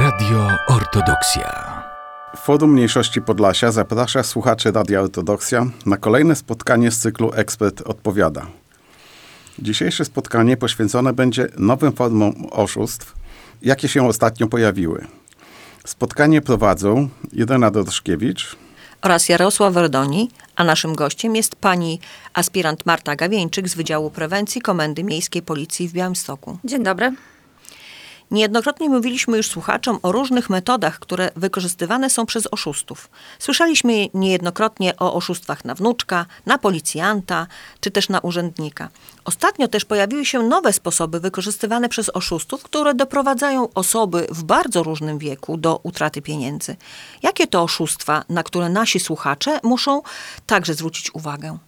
Radio Ortodoksja. Forum Mniejszości Podlasia zaprasza słuchaczy Radia Ortodoksja na kolejne spotkanie z cyklu Ekspert Odpowiada. Dzisiejsze spotkanie poświęcone będzie nowym formom oszustw, jakie się ostatnio pojawiły. Spotkanie prowadzą Irena Dorszkiewicz oraz Jarosław Werdoni, a naszym gościem jest pani aspirant Marta Gawieńczyk z Wydziału Prewencji Komendy Miejskiej Policji w Białymstoku. Dzień dobry. Niejednokrotnie mówiliśmy już słuchaczom o różnych metodach, które wykorzystywane są przez oszustów. Słyszeliśmy niejednokrotnie o oszustwach na wnuczka, na policjanta, czy też na urzędnika. Ostatnio też pojawiły się nowe sposoby wykorzystywane przez oszustów, które doprowadzają osoby w bardzo różnym wieku do utraty pieniędzy. Jakie to oszustwa, na które nasi słuchacze muszą także zwrócić uwagę?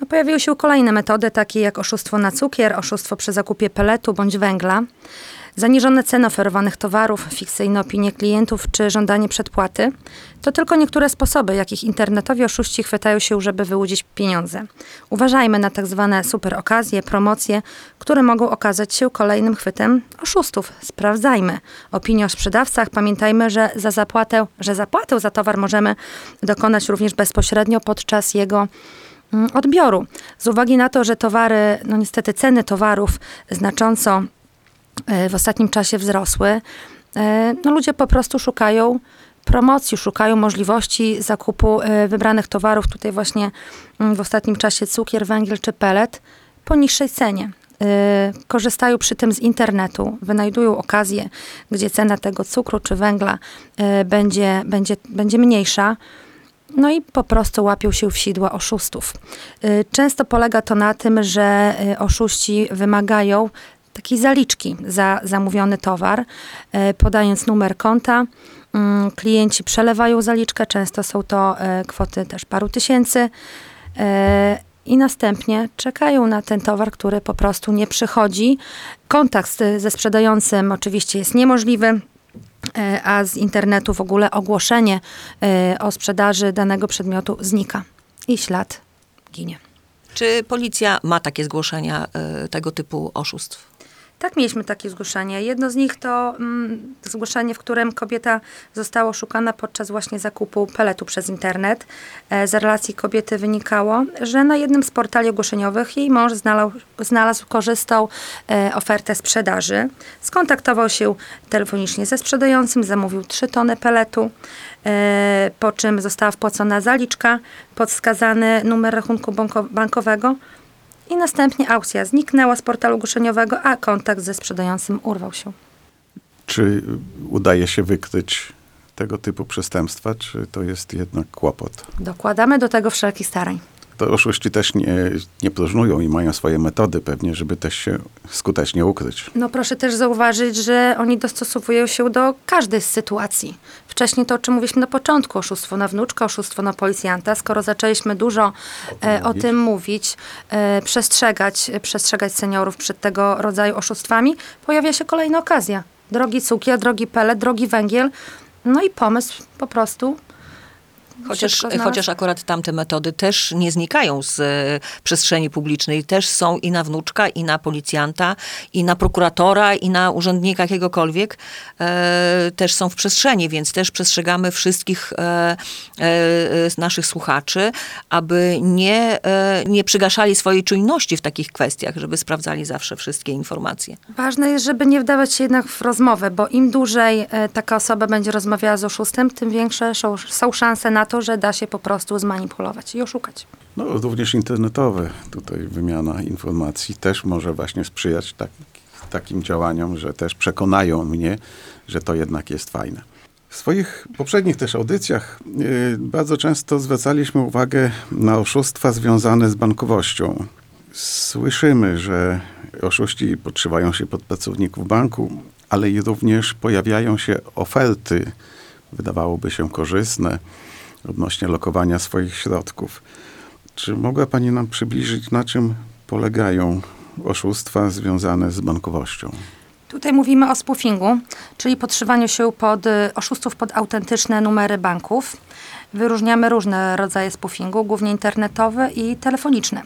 No, pojawiły się kolejne metody, takie jak oszustwo na cukier, oszustwo przy zakupie peletu bądź węgla. Zaniżone ceny oferowanych towarów, fikcyjne opinie klientów czy żądanie przedpłaty to tylko niektóre sposoby, jakich internetowi oszuści chwytają się, żeby wyłudzić pieniądze. Uważajmy na tak zwane super okazje, promocje, które mogą okazać się kolejnym chwytem oszustów. Sprawdzajmy opinie o sprzedawcach. Pamiętajmy, że za zapłatę, że zapłatę za towar możemy dokonać również bezpośrednio podczas jego mm, odbioru. Z uwagi na to, że towary, no niestety ceny towarów znacząco w ostatnim czasie wzrosły, e, no ludzie po prostu szukają promocji, szukają możliwości zakupu e, wybranych towarów. Tutaj właśnie mm, w ostatnim czasie cukier, węgiel czy pelet po niższej cenie. Korzystają przy tym z internetu, wynajdują okazję, gdzie cena tego cukru czy węgla będzie, będzie, będzie mniejsza. No i po prostu łapią się w sidła oszustów. Często polega to na tym, że oszuści wymagają takiej zaliczki za zamówiony towar, e, podając numer konta. Mm, klienci przelewają zaliczkę, często są to e, kwoty też paru tysięcy e, i następnie czekają na ten towar, który po prostu nie przychodzi. Kontakt ze sprzedającym oczywiście jest niemożliwy a z internetu w ogóle ogłoszenie o sprzedaży danego przedmiotu znika i ślad ginie. Czy policja ma takie zgłoszenia tego typu oszustw? Tak, mieliśmy takie zgłoszenie. Jedno z nich to mm, zgłoszenie, w którym kobieta została oszukana podczas właśnie zakupu peletu przez internet. E, z relacji kobiety wynikało, że na jednym z portali ogłoszeniowych jej mąż znalazł, znalazł korzystał e, ofertę sprzedaży. Skontaktował się telefonicznie ze sprzedającym, zamówił 3 tony peletu, e, po czym została wpłacona zaliczka, podskazany numer rachunku bankowego i następnie aukcja zniknęła z portalu ogłoszeniowego, a kontakt ze sprzedającym urwał się. Czy udaje się wykryć tego typu przestępstwa, czy to jest jednak kłopot? Dokładamy do tego wszelkich starań to oszuści też nie, nie próżnują i mają swoje metody pewnie, żeby też się skutecznie ukryć. No proszę też zauważyć, że oni dostosowują się do każdej z sytuacji. Wcześniej to, o czym mówiliśmy na początku, oszustwo na wnuczka, oszustwo na policjanta. Skoro zaczęliśmy dużo o tym, e, o tym mówić, e, przestrzegać, przestrzegać seniorów przed tego rodzaju oszustwami, pojawia się kolejna okazja. Drogi cukier, drogi pelet, drogi węgiel. No i pomysł po prostu Chociaż, chociaż akurat tamte metody też nie znikają z e, przestrzeni publicznej. Też są i na wnuczka, i na policjanta, i na prokuratora, i na urzędnika jakiegokolwiek. E, też są w przestrzeni, więc też przestrzegamy wszystkich e, e, naszych słuchaczy, aby nie, e, nie przygaszali swojej czujności w takich kwestiach, żeby sprawdzali zawsze wszystkie informacje. Ważne jest, żeby nie wdawać się jednak w rozmowę, bo im dłużej e, taka osoba będzie rozmawiała z oszustem, tym większe są, są szanse na to, że da się po prostu zmanipulować i oszukać. No, również internetowe tutaj wymiana informacji też może właśnie sprzyjać tak, takim działaniom, że też przekonają mnie, że to jednak jest fajne. W swoich poprzednich też audycjach yy, bardzo często zwracaliśmy uwagę na oszustwa związane z bankowością. Słyszymy, że oszuści podszywają się pod pracowników banku, ale i również pojawiają się oferty, wydawałoby się korzystne, odnośnie lokowania swoich środków. Czy mogła Pani nam przybliżyć, na czym polegają oszustwa związane z bankowością? Tutaj mówimy o spoofingu, czyli podszywaniu się pod y, oszustów pod autentyczne numery banków. Wyróżniamy różne rodzaje spoofingu, głównie internetowe i telefoniczne.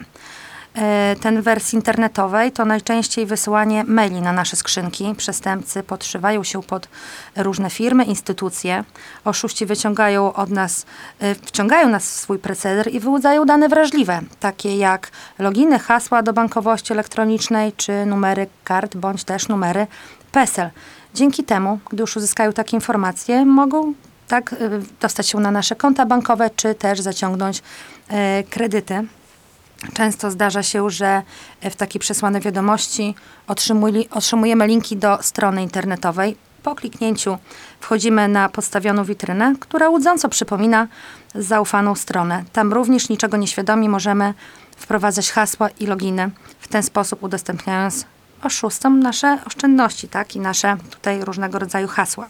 E, ten wersji internetowej, to najczęściej wysyłanie maili na nasze skrzynki. Przestępcy podszywają się pod różne firmy, instytucje. Oszuści wyciągają od nas, e, wciągają nas w swój proceder i wyłudzają dane wrażliwe, takie jak loginy, hasła do bankowości elektronicznej, czy numery kart, bądź też numery PESEL. Dzięki temu, gdy już uzyskają takie informacje, mogą tak y, dostać się na nasze konta bankowe, czy też zaciągnąć kredyty. Często zdarza się, że w takiej przesłanej wiadomości otrzymujemy linki do strony internetowej. Po kliknięciu wchodzimy na podstawioną witrynę, która łudząco przypomina zaufaną stronę. Tam również niczego nieświadomi możemy wprowadzać hasła i loginy, w ten sposób udostępniając oszustom nasze oszczędności, tak, i nasze tutaj różnego rodzaju hasła.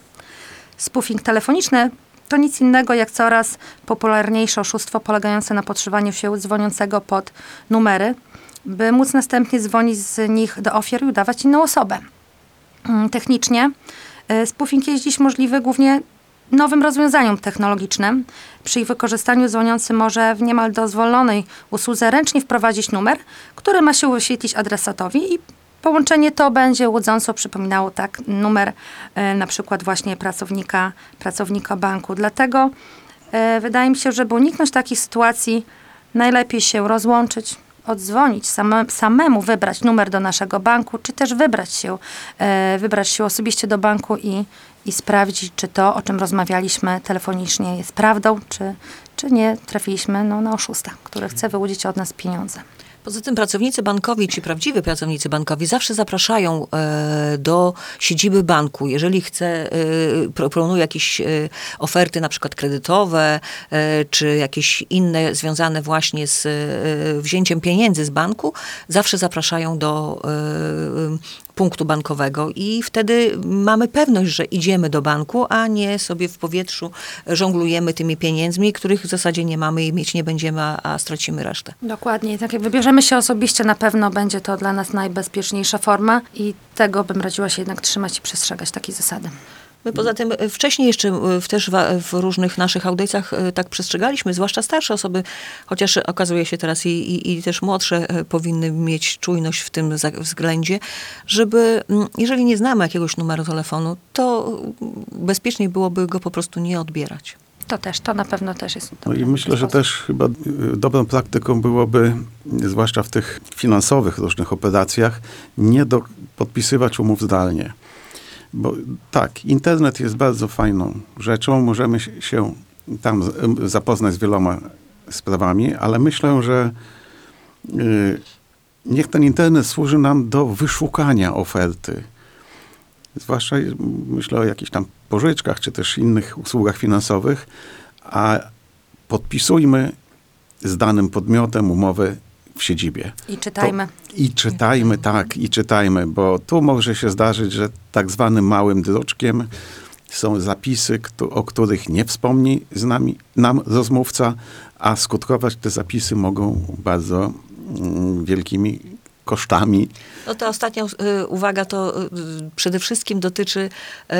Spoofing telefoniczny to nic innego jak coraz popularniejsze oszustwo polegające na podszywaniu się dzwoniącego pod numery, by móc następnie dzwonić z nich do ofiar i udawać inną osobę. Mm, Technicznie y, spoofing jest dziś możliwy głównie nowym rozwiązaniom technologicznym. Przy ich wykorzystaniu dzwoniący może w niemal dozwolonej usłudze ręcznie wprowadzić numer, który ma się wyświetlić adresatowi i Połączenie to będzie łudząco przypominało tak numer e, na przykład właśnie pracownika, pracownika banku. Dlatego e, wydaje mi się, żeby uniknąć takich sytuacji, najlepiej się rozłączyć, oddzwonić, same, samemu wybrać numer do naszego banku, czy też wybrać się, e, wybrać się osobiście do banku i, i sprawdzić, czy to, o czym rozmawialiśmy telefonicznie jest prawdą, czy, czy nie trafiliśmy no, na oszusta, który chce wyłudzić od nas pieniądze. Poza tym pracownicy bankowi, czy prawdziwi pracownicy bankowi zawsze zapraszają e, do siedziby banku. Jeżeli chce, e, proponuje jakieś e, oferty, na przykład kredytowe, czy jakieś inne związane właśnie z wzięciem pieniędzy z banku, zawsze zapraszają do punktu bankowego i wtedy mamy pewność, że idziemy do banku, a nie sobie w powietrzu żonglujemy tymi pieniędzmi, których w zasadzie nie mamy i mieć nie będziemy, a, stracimy resztę. Dokładnie. Tak jak wybierzemy się osobiście, na pewno będzie to dla nas najbezpieczniejsza forma i tego bym radziła się jednak trzymać i przestrzegać takiej zasady. My poza tym e, wcześniej jeszcze e, w, też w różnych naszych audycjach e, tak przestrzegaliśmy, zwłaszcza starsze osoby, chociaż okazuje się teraz i, i, i też młodsze powinny mieć czujność w tym względzie, żeby mm, jeżeli nie znamy jakiegoś numeru telefonu, to mm, bezpieczniej byłoby go po prostu nie odbierać. To też, to na pewno też jest. No i myślę, że sposób. też chyba dobrą praktyką byłoby, zwłaszcza w tych finansowych różnych operacjach, nie do, podpisywać umów zdalnie. Bo tak, internet jest bardzo fajną rzeczą, możemy się- tam zapoznać z wieloma sprawami, ale myślę, że y, niech ten internet służy nam do wyszukania oferty. Zwłaszcza y, myślę o jakichś tam pożyczkach, czy też innych usługach finansowych, a podpisujmy z danym podmiotem umowę w siedzibie. I czytajmy. To, I czytajmy, tak, i czytajmy, bo tu może się zdarzyć, że tak zwanym małym druczkiem są zapisy, o których nie wspomni z nami, nam rozmówca, a skutkować te zapisy mogą bardzo mm, wielkimi kosztami. No ta ostatnia y, uwaga to y, przede wszystkim dotyczy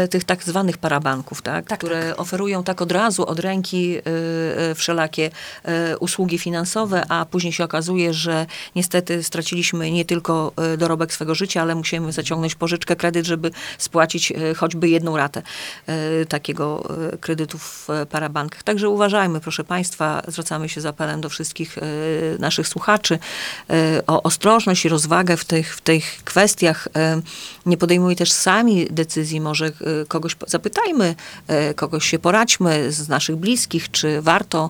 y, tych tak zwanych parabanków, tak? Tak, które oferują tak od razu, od ręki y, wszelakie y, usługi finansowe, a później się okazuje, że niestety straciliśmy nie tylko y, dorobek swego życia, ale musimy zaciągnąć pożyczkę, kredyt, żeby spłacić choćby jedną ratę takiego kredytu w parabankach. Także uważajmy, proszę Państwa, zwracamy się z apelem do wszystkich naszych słuchaczy o ostrożność i rozwagę w tych, w tych kwestiach. Y, Nie podejmuj też sami decyzji, może y, kogoś zapytajmy, y, kogoś się poradźmy z naszych bliskich, czy warto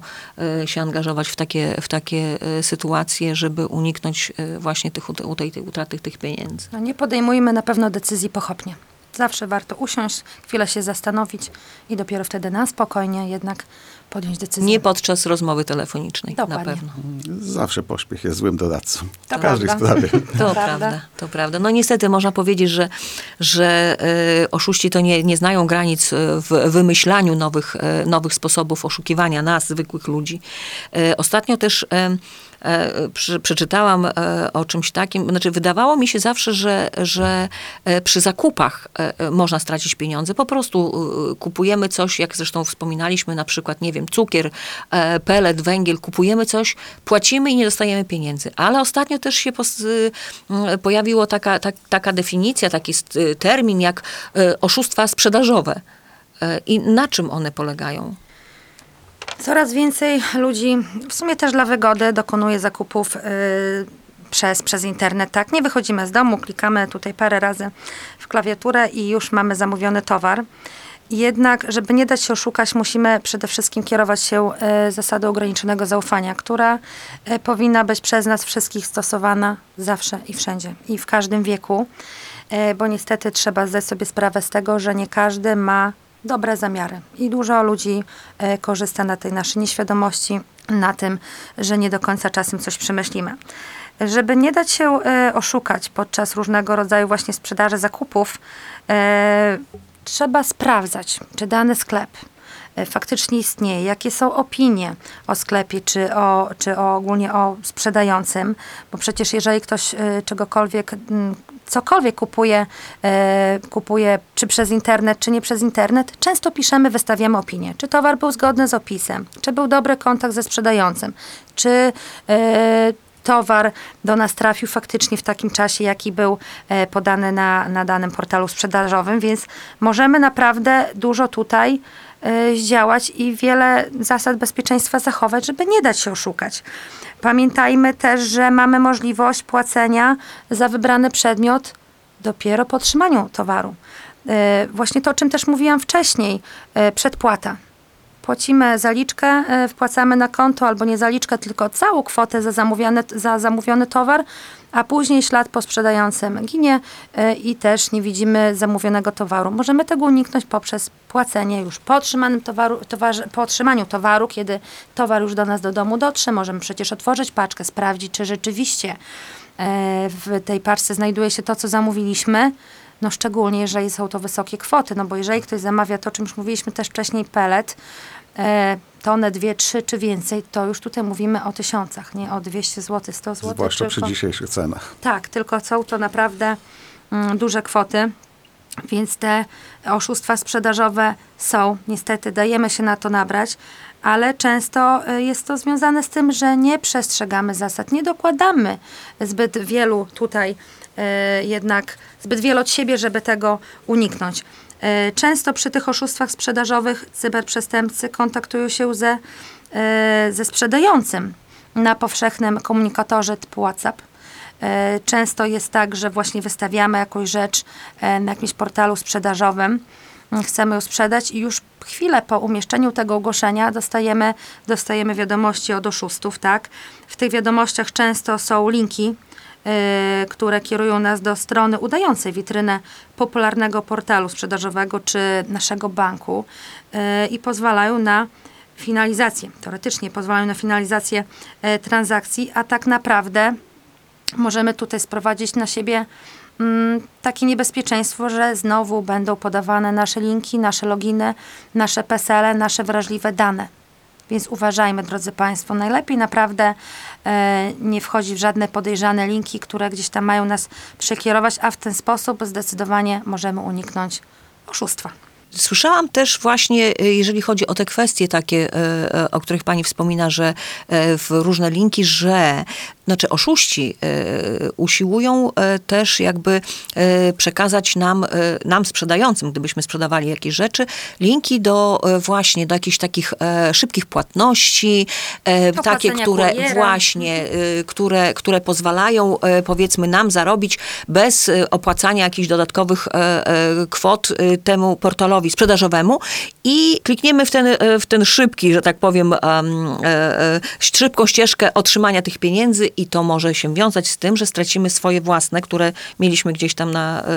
się angażować w takie, w takie sytuacje, żeby uniknąć właśnie tych, utej- tej utraty tych pieniędzy. No nie podejmujmy na pewno decyzji pochopnie. Zawsze warto usiąść, chwilę się zastanowić i dopiero wtedy na spokojnie jednak podjąć decyzję. Nie podczas rozmowy telefonicznej, na Dokładnie. pewno. Zawsze pośpiech jest złym doradcą. To w każdej prawda. sprawie. To Prawda? prawda. to prawda. No niestety można powiedzieć, że, że e, oszuści to nie, nie znają granic e, w wymyślaniu nowych, e, nowych sposobów oszukiwania nas, zwykłych ludzi. E, ostatnio też przy, przeczytałam e, o czymś takim, znaczy wydawało mi się zawsze, że, że e, przy zakupach e, e, można stracić pieniądze. Po prostu e, kupujemy coś, jak zresztą wspominaliśmy, na przykład, nie wiem, cukier, e, pelet, węgiel, kupujemy coś, płacimy i nie dostajemy pieniędzy. Ale ostatnio też się y, m, pojawiło taka, tak, taka definicja, taki y, termin jak e, oszustwa sprzedażowe. E, I na czym one polegają? Coraz więcej ludzi, w sumie też dla wygody, dokonuje zakupów y, przez, przez internet. Tak, nie wychodzimy z domu, klikamy tutaj parę razy w klawiaturę i już mamy zamówiony towar. Jednak, żeby nie dać się oszukać, musimy przede wszystkim kierować się y, zasadą ograniczonego zaufania, która y, powinna być przez nas wszystkich stosowana zawsze i wszędzie i w każdym wieku, y, bo niestety trzeba zdać sobie sprawę z tego, że nie każdy ma dobre zamiary. I dużo ludzi e, korzysta na tej naszej nieświadomości, na tym, że nie do końca czasem coś przemyślimy. Żeby nie dać się e, oszukać podczas różnego rodzaju właśnie sprzedaży zakupów, e, trzeba sprawdzać, czy dany sklep faktycznie istnieje, jakie są opinie o sklepie, czy, o, czy o, ogólnie o sprzedającym, bo przecież jeżeli ktoś e, czegokolwiek, mm, cokolwiek kupuje, e, kupuje czy przez internet, czy nie przez internet, często piszemy, wystawiamy opinię. Czy towar był zgodny z opisem, czy był dobry kontakt ze sprzedającym, czy e, towar do nas trafił faktycznie w takim czasie, jaki był e, podany na, na danym portalu sprzedażowym, więc możemy naprawdę dużo tutaj e, zdziałać i wiele zasad bezpieczeństwa zachować, żeby nie dać się oszukać. Pamiętajmy też, że mamy możliwość płacenia za wybrany przedmiot dopiero po otrzymaniu towaru. E, Właśnie to, o czym też mówiłam wcześniej, e, przedpłata płacimy zaliczkę, wpłacamy na konto albo nie zaliczkę, tylko całą kwotę za, za zamówiony towar, a później ślad po sprzedającym ginie e, i też nie widzimy zamówionego towaru. Możemy tego uniknąć poprzez płacenie już po, otrzymanym towaru, towarze, po otrzymaniu towaru, kiedy towar już do nas do domu dotrze. Możemy przecież otworzyć paczkę, sprawdzić, czy rzeczywiście e, w tej paczce znajduje się to, co zamówiliśmy. No szczególnie, jeżeli są to wysokie kwoty, no bo jeżeli ktoś zamawia to, o czym już mówiliśmy też wcześniej, pelet, tonę, dwie, trzy czy więcej, to już tutaj mówimy o tysiącach, nie o 200 zł, 100 zł. Zwłaszcza przy tylko- dzisiejszych cenach. tak, tylko są to naprawdę mm, duże kwoty, więc te oszustwa sprzedażowe są, niestety dajemy się na to nabrać, ale często y, jest to związane z tym, że nie przestrzegamy zasad, nie dokładamy zbyt wielu tutaj y, jednak, zbyt wiele od siebie, żeby tego uniknąć. Y, Często przy tych oszustwach sprzedażowych cyberprzestępcy kontaktują się ze, y, ze sprzedającym na powszechnym komunikatorze typu WhatsApp. E, Często jest tak, że właśnie wystawiamy jakąś rzecz e, na jakimś portalu sprzedażowym, m, chcemy ją sprzedać i już chwilę po umieszczeniu tego ogłoszenia dostajemy, dostajemy wiadomości od oszustów, tak? W tych wiadomościach często są linki, e, które kierują nas do strony udającej witrynę popularnego portalu sprzedażowego czy naszego banku e, i pozwalają na finalizację, teoretycznie pozwalają na finalizację e, transakcji, a tak naprawdę możemy tutaj sprowadzić na siebie mm, takie niebezpieczeństwo, że znowu będą podawane nasze linki, nasze loginy, nasze PESEL, nasze wrażliwe dane. Więc uważajmy, drodzy Państwo, najlepiej naprawdę e, nie wchodzić w żadne podejrzane linki, które gdzieś tam mają nas przekierować, a w ten sposób zdecydowanie możemy uniknąć oszustwa. Słyszałam też właśnie, y, jeżeli chodzi o te kwestie takie, y, y, o których pani wspomina, że w różne linki, że znaczy oszuści y, usiłują y, też jakby y, przekazać nam, nam sprzedającym, gdybyśmy sprzedawali jakieś rzeczy, linki do właśnie do jakichś takich e, szybkich płatności, e, takie, które kuriera. właśnie, które, które pozwalają powiedzmy nam zarobić bez opłacania jakichś dodatkowych e, e, kwot temu portalowi sprzedażowemu i klikniemy w ten, e, w ten szybki, że tak powiem, em, e, e, szybką ścieżkę otrzymania tych pieniędzy i to może się wiązać z tym, że stracimy swoje własne, które mieliśmy gdzieś tam na, e,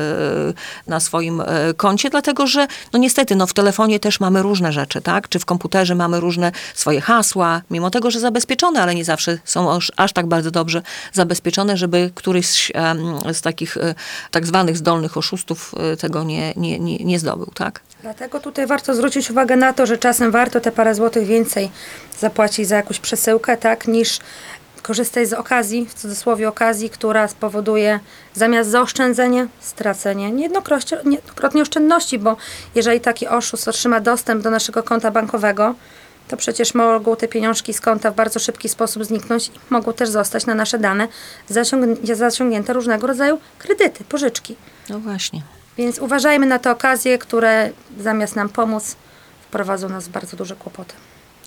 na swoim e, koncie, dlatego że no niestety no w telefonie też mamy różne rzeczy, tak? Czy w komputerze mamy różne swoje hasła, mimo tego, że zabezpieczone, ale nie zawsze są aż, aż tak bardzo dobrze zabezpieczone, żeby któryś em, z takich e, tak zwanych zdolnych oszustów tego nie, nie, nie, nie zdobył, tak? Dlatego tutaj warto zwrócić uwagę na to, że czasem warto te parę złotych więcej zapłacić za jakąś przesyłkę, tak, niż korzystać z okazji, w cudzysłowie okazji, która spowoduje zamiast zaoszczędzenie, stracenie niejednokrotnie, niejednokrotnie oszczędności, bo jeżeli taki oszust otrzyma dostęp do naszego konta bankowego, to przecież mogą te pieniążki z konta w bardzo szybki sposób zniknąć i mogą też zostać na nasze dane zaciągn- zaciągnięte różnego rodzaju kredyty, pożyczki. No właśnie. Więc uważajmy na te okazje, które zamiast nam pomóc, wprowadzą nas w bardzo duże kłopoty.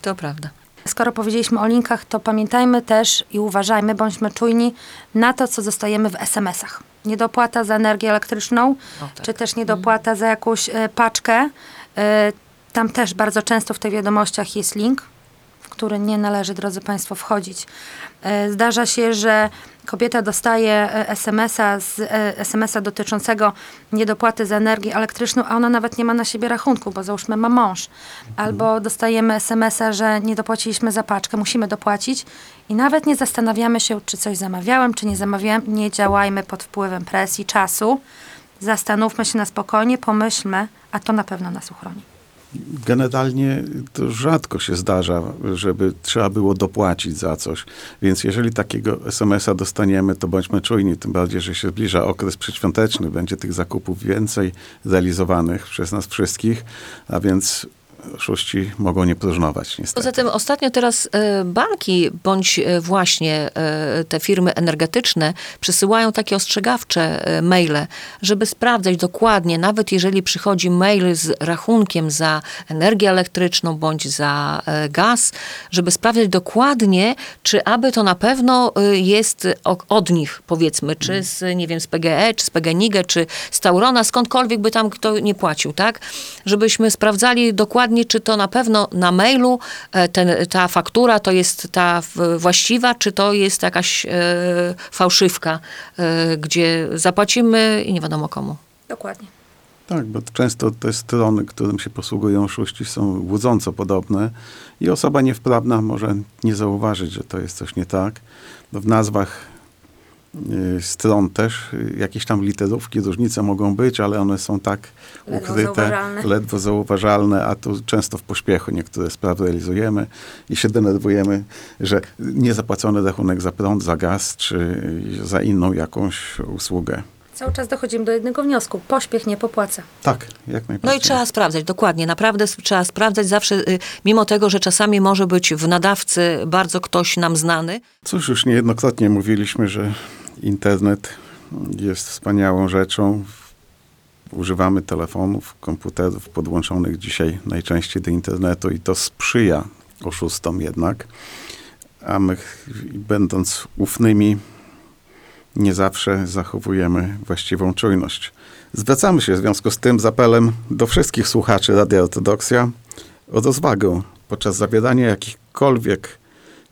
To prawda. Skoro powiedzieliśmy o linkach, to pamiętajmy też i uważajmy, bądźmy czujni na to, co dostajemy w SMS-ach. Niedopłata za energię elektryczną, O, tak. czy też niedopłata za jakąś e, paczkę. E, tam też bardzo często w tych wiadomościach jest link, który nie należy, drodzy Państwo, wchodzić. E, Zdarza się, że kobieta dostaje e, SMS-a, z, e, SMS-a dotyczącego niedopłaty za energię elektryczną, a ona nawet nie ma na siebie rachunku, bo załóżmy ma mąż. Albo dostajemy SMS-a, że nie dopłaciliśmy za paczkę, musimy dopłacić i nawet nie zastanawiamy się, czy coś zamawiałem, czy nie zamawiałem. Nie działajmy pod wpływem presji czasu. Zastanówmy się na spokojnie, pomyślmy, a to na pewno nas uchroni. Generalnie to rzadko się zdarza, żeby trzeba było dopłacić za coś. Więc jeżeli takiego SMS-a dostaniemy, to bądźmy czujni, tym bardziej, że się zbliża okres przedświąteczny, będzie tych zakupów więcej realizowanych przez nas wszystkich, a więc oszuści mogą nie próżnować niestety. Poza tym ostatnio teraz e, banki bądź e, właśnie e, te firmy energetyczne przesyłają takie ostrzegawcze maile, żeby sprawdzać dokładnie, nawet jeżeli przychodzi mail z rachunkiem za energię elektryczną bądź za gaz, żeby sprawdzać dokładnie, czy aby to na pewno jest od nich, powiedzmy, czy z, nie wiem, z PGE, czy z PGNiG, czy z Taurona, skądkolwiek by tam kto nie płacił, tak? Żebyśmy sprawdzali dokładnie, czy to na pewno na mailu e, ten, ta faktura to jest ta właściwa, czy to jest jakaś e, fałszywka, e, gdzie zapłacimy i nie wiadomo komu. Dokładnie. Tak, bo często te strony, którym się posługują oszuści, są łudząco podobne i osoba niewprawna może nie zauważyć, że to jest coś nie tak. No w nazwach stron też y, jakieś tam literówki, różnice mogą być, ale one są tak Ledwo ukryte, zauważalne. ledwo zauważalne, a tu często w pośpiechu niektóre sprawy realizujemy i się denerwujemy, że niezapłacony rachunek za prąd, za gaz czy za inną jakąś usługę. Cały czas dochodzimy do jednego wniosku. Pośpiech nie popłaca. Tak, jak No najbardziej. i trzeba sprawdzać, dokładnie, naprawdę trzeba sprawdzać zawsze, y, mimo tego, że czasami może być w nadawcy bardzo ktoś nam znany, Cóż, już niejednokrotnie mówiliśmy, że internet jest wspaniałą rzeczą. Używamy telefonów, komputerów podłączonych dzisiaj najczęściej do internetu i to sprzyja oszustom jednak. A my, będąc ufnymi, nie zawsze zachowujemy właściwą czujność. Zwracamy się w związku z tym z apelem do wszystkich słuchaczy Radia Ortodoksja o rozwagę podczas zawierania jakichkolwiek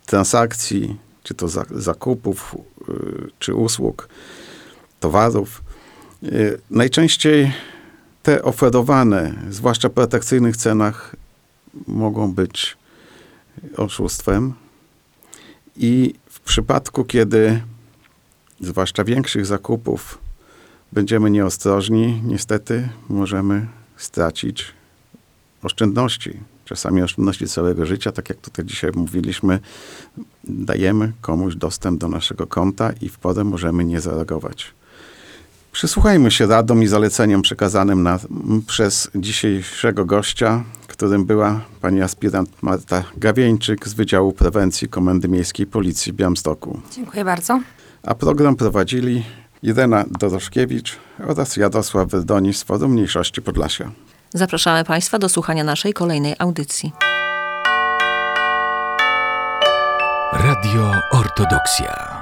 transakcji, czy to za, zakupów, czy usług, towarów. Y, najczęściej te oferowane, zwłaszcza po atrakcyjnych cenach, mogą być oszustwem. I w przypadku, kiedy zwłaszcza większych zakupów będziemy nieostrożni, niestety możemy stracić oszczędności. Czasami oszczędności całego życia, tak jak tutaj dzisiaj mówiliśmy, dajemy komuś dostęp do naszego konta i w porę możemy nie zareagować. Przysłuchajmy się radom i zaleceniom przekazanym na, przez dzisiejszego gościa, którym była pani aspirant Marta Gawieńczyk z Wydziału Prewencji Komendy Miejskiej Policji w Białymstoku. Dziękuję bardzo. A program prowadzili Irena Doroszkiewicz oraz Jarosław Werdoni z Forum Mniejszości Podlasia. Zapraszamy Państwa do słuchania naszej kolejnej audycji. Radio Ortodoksja.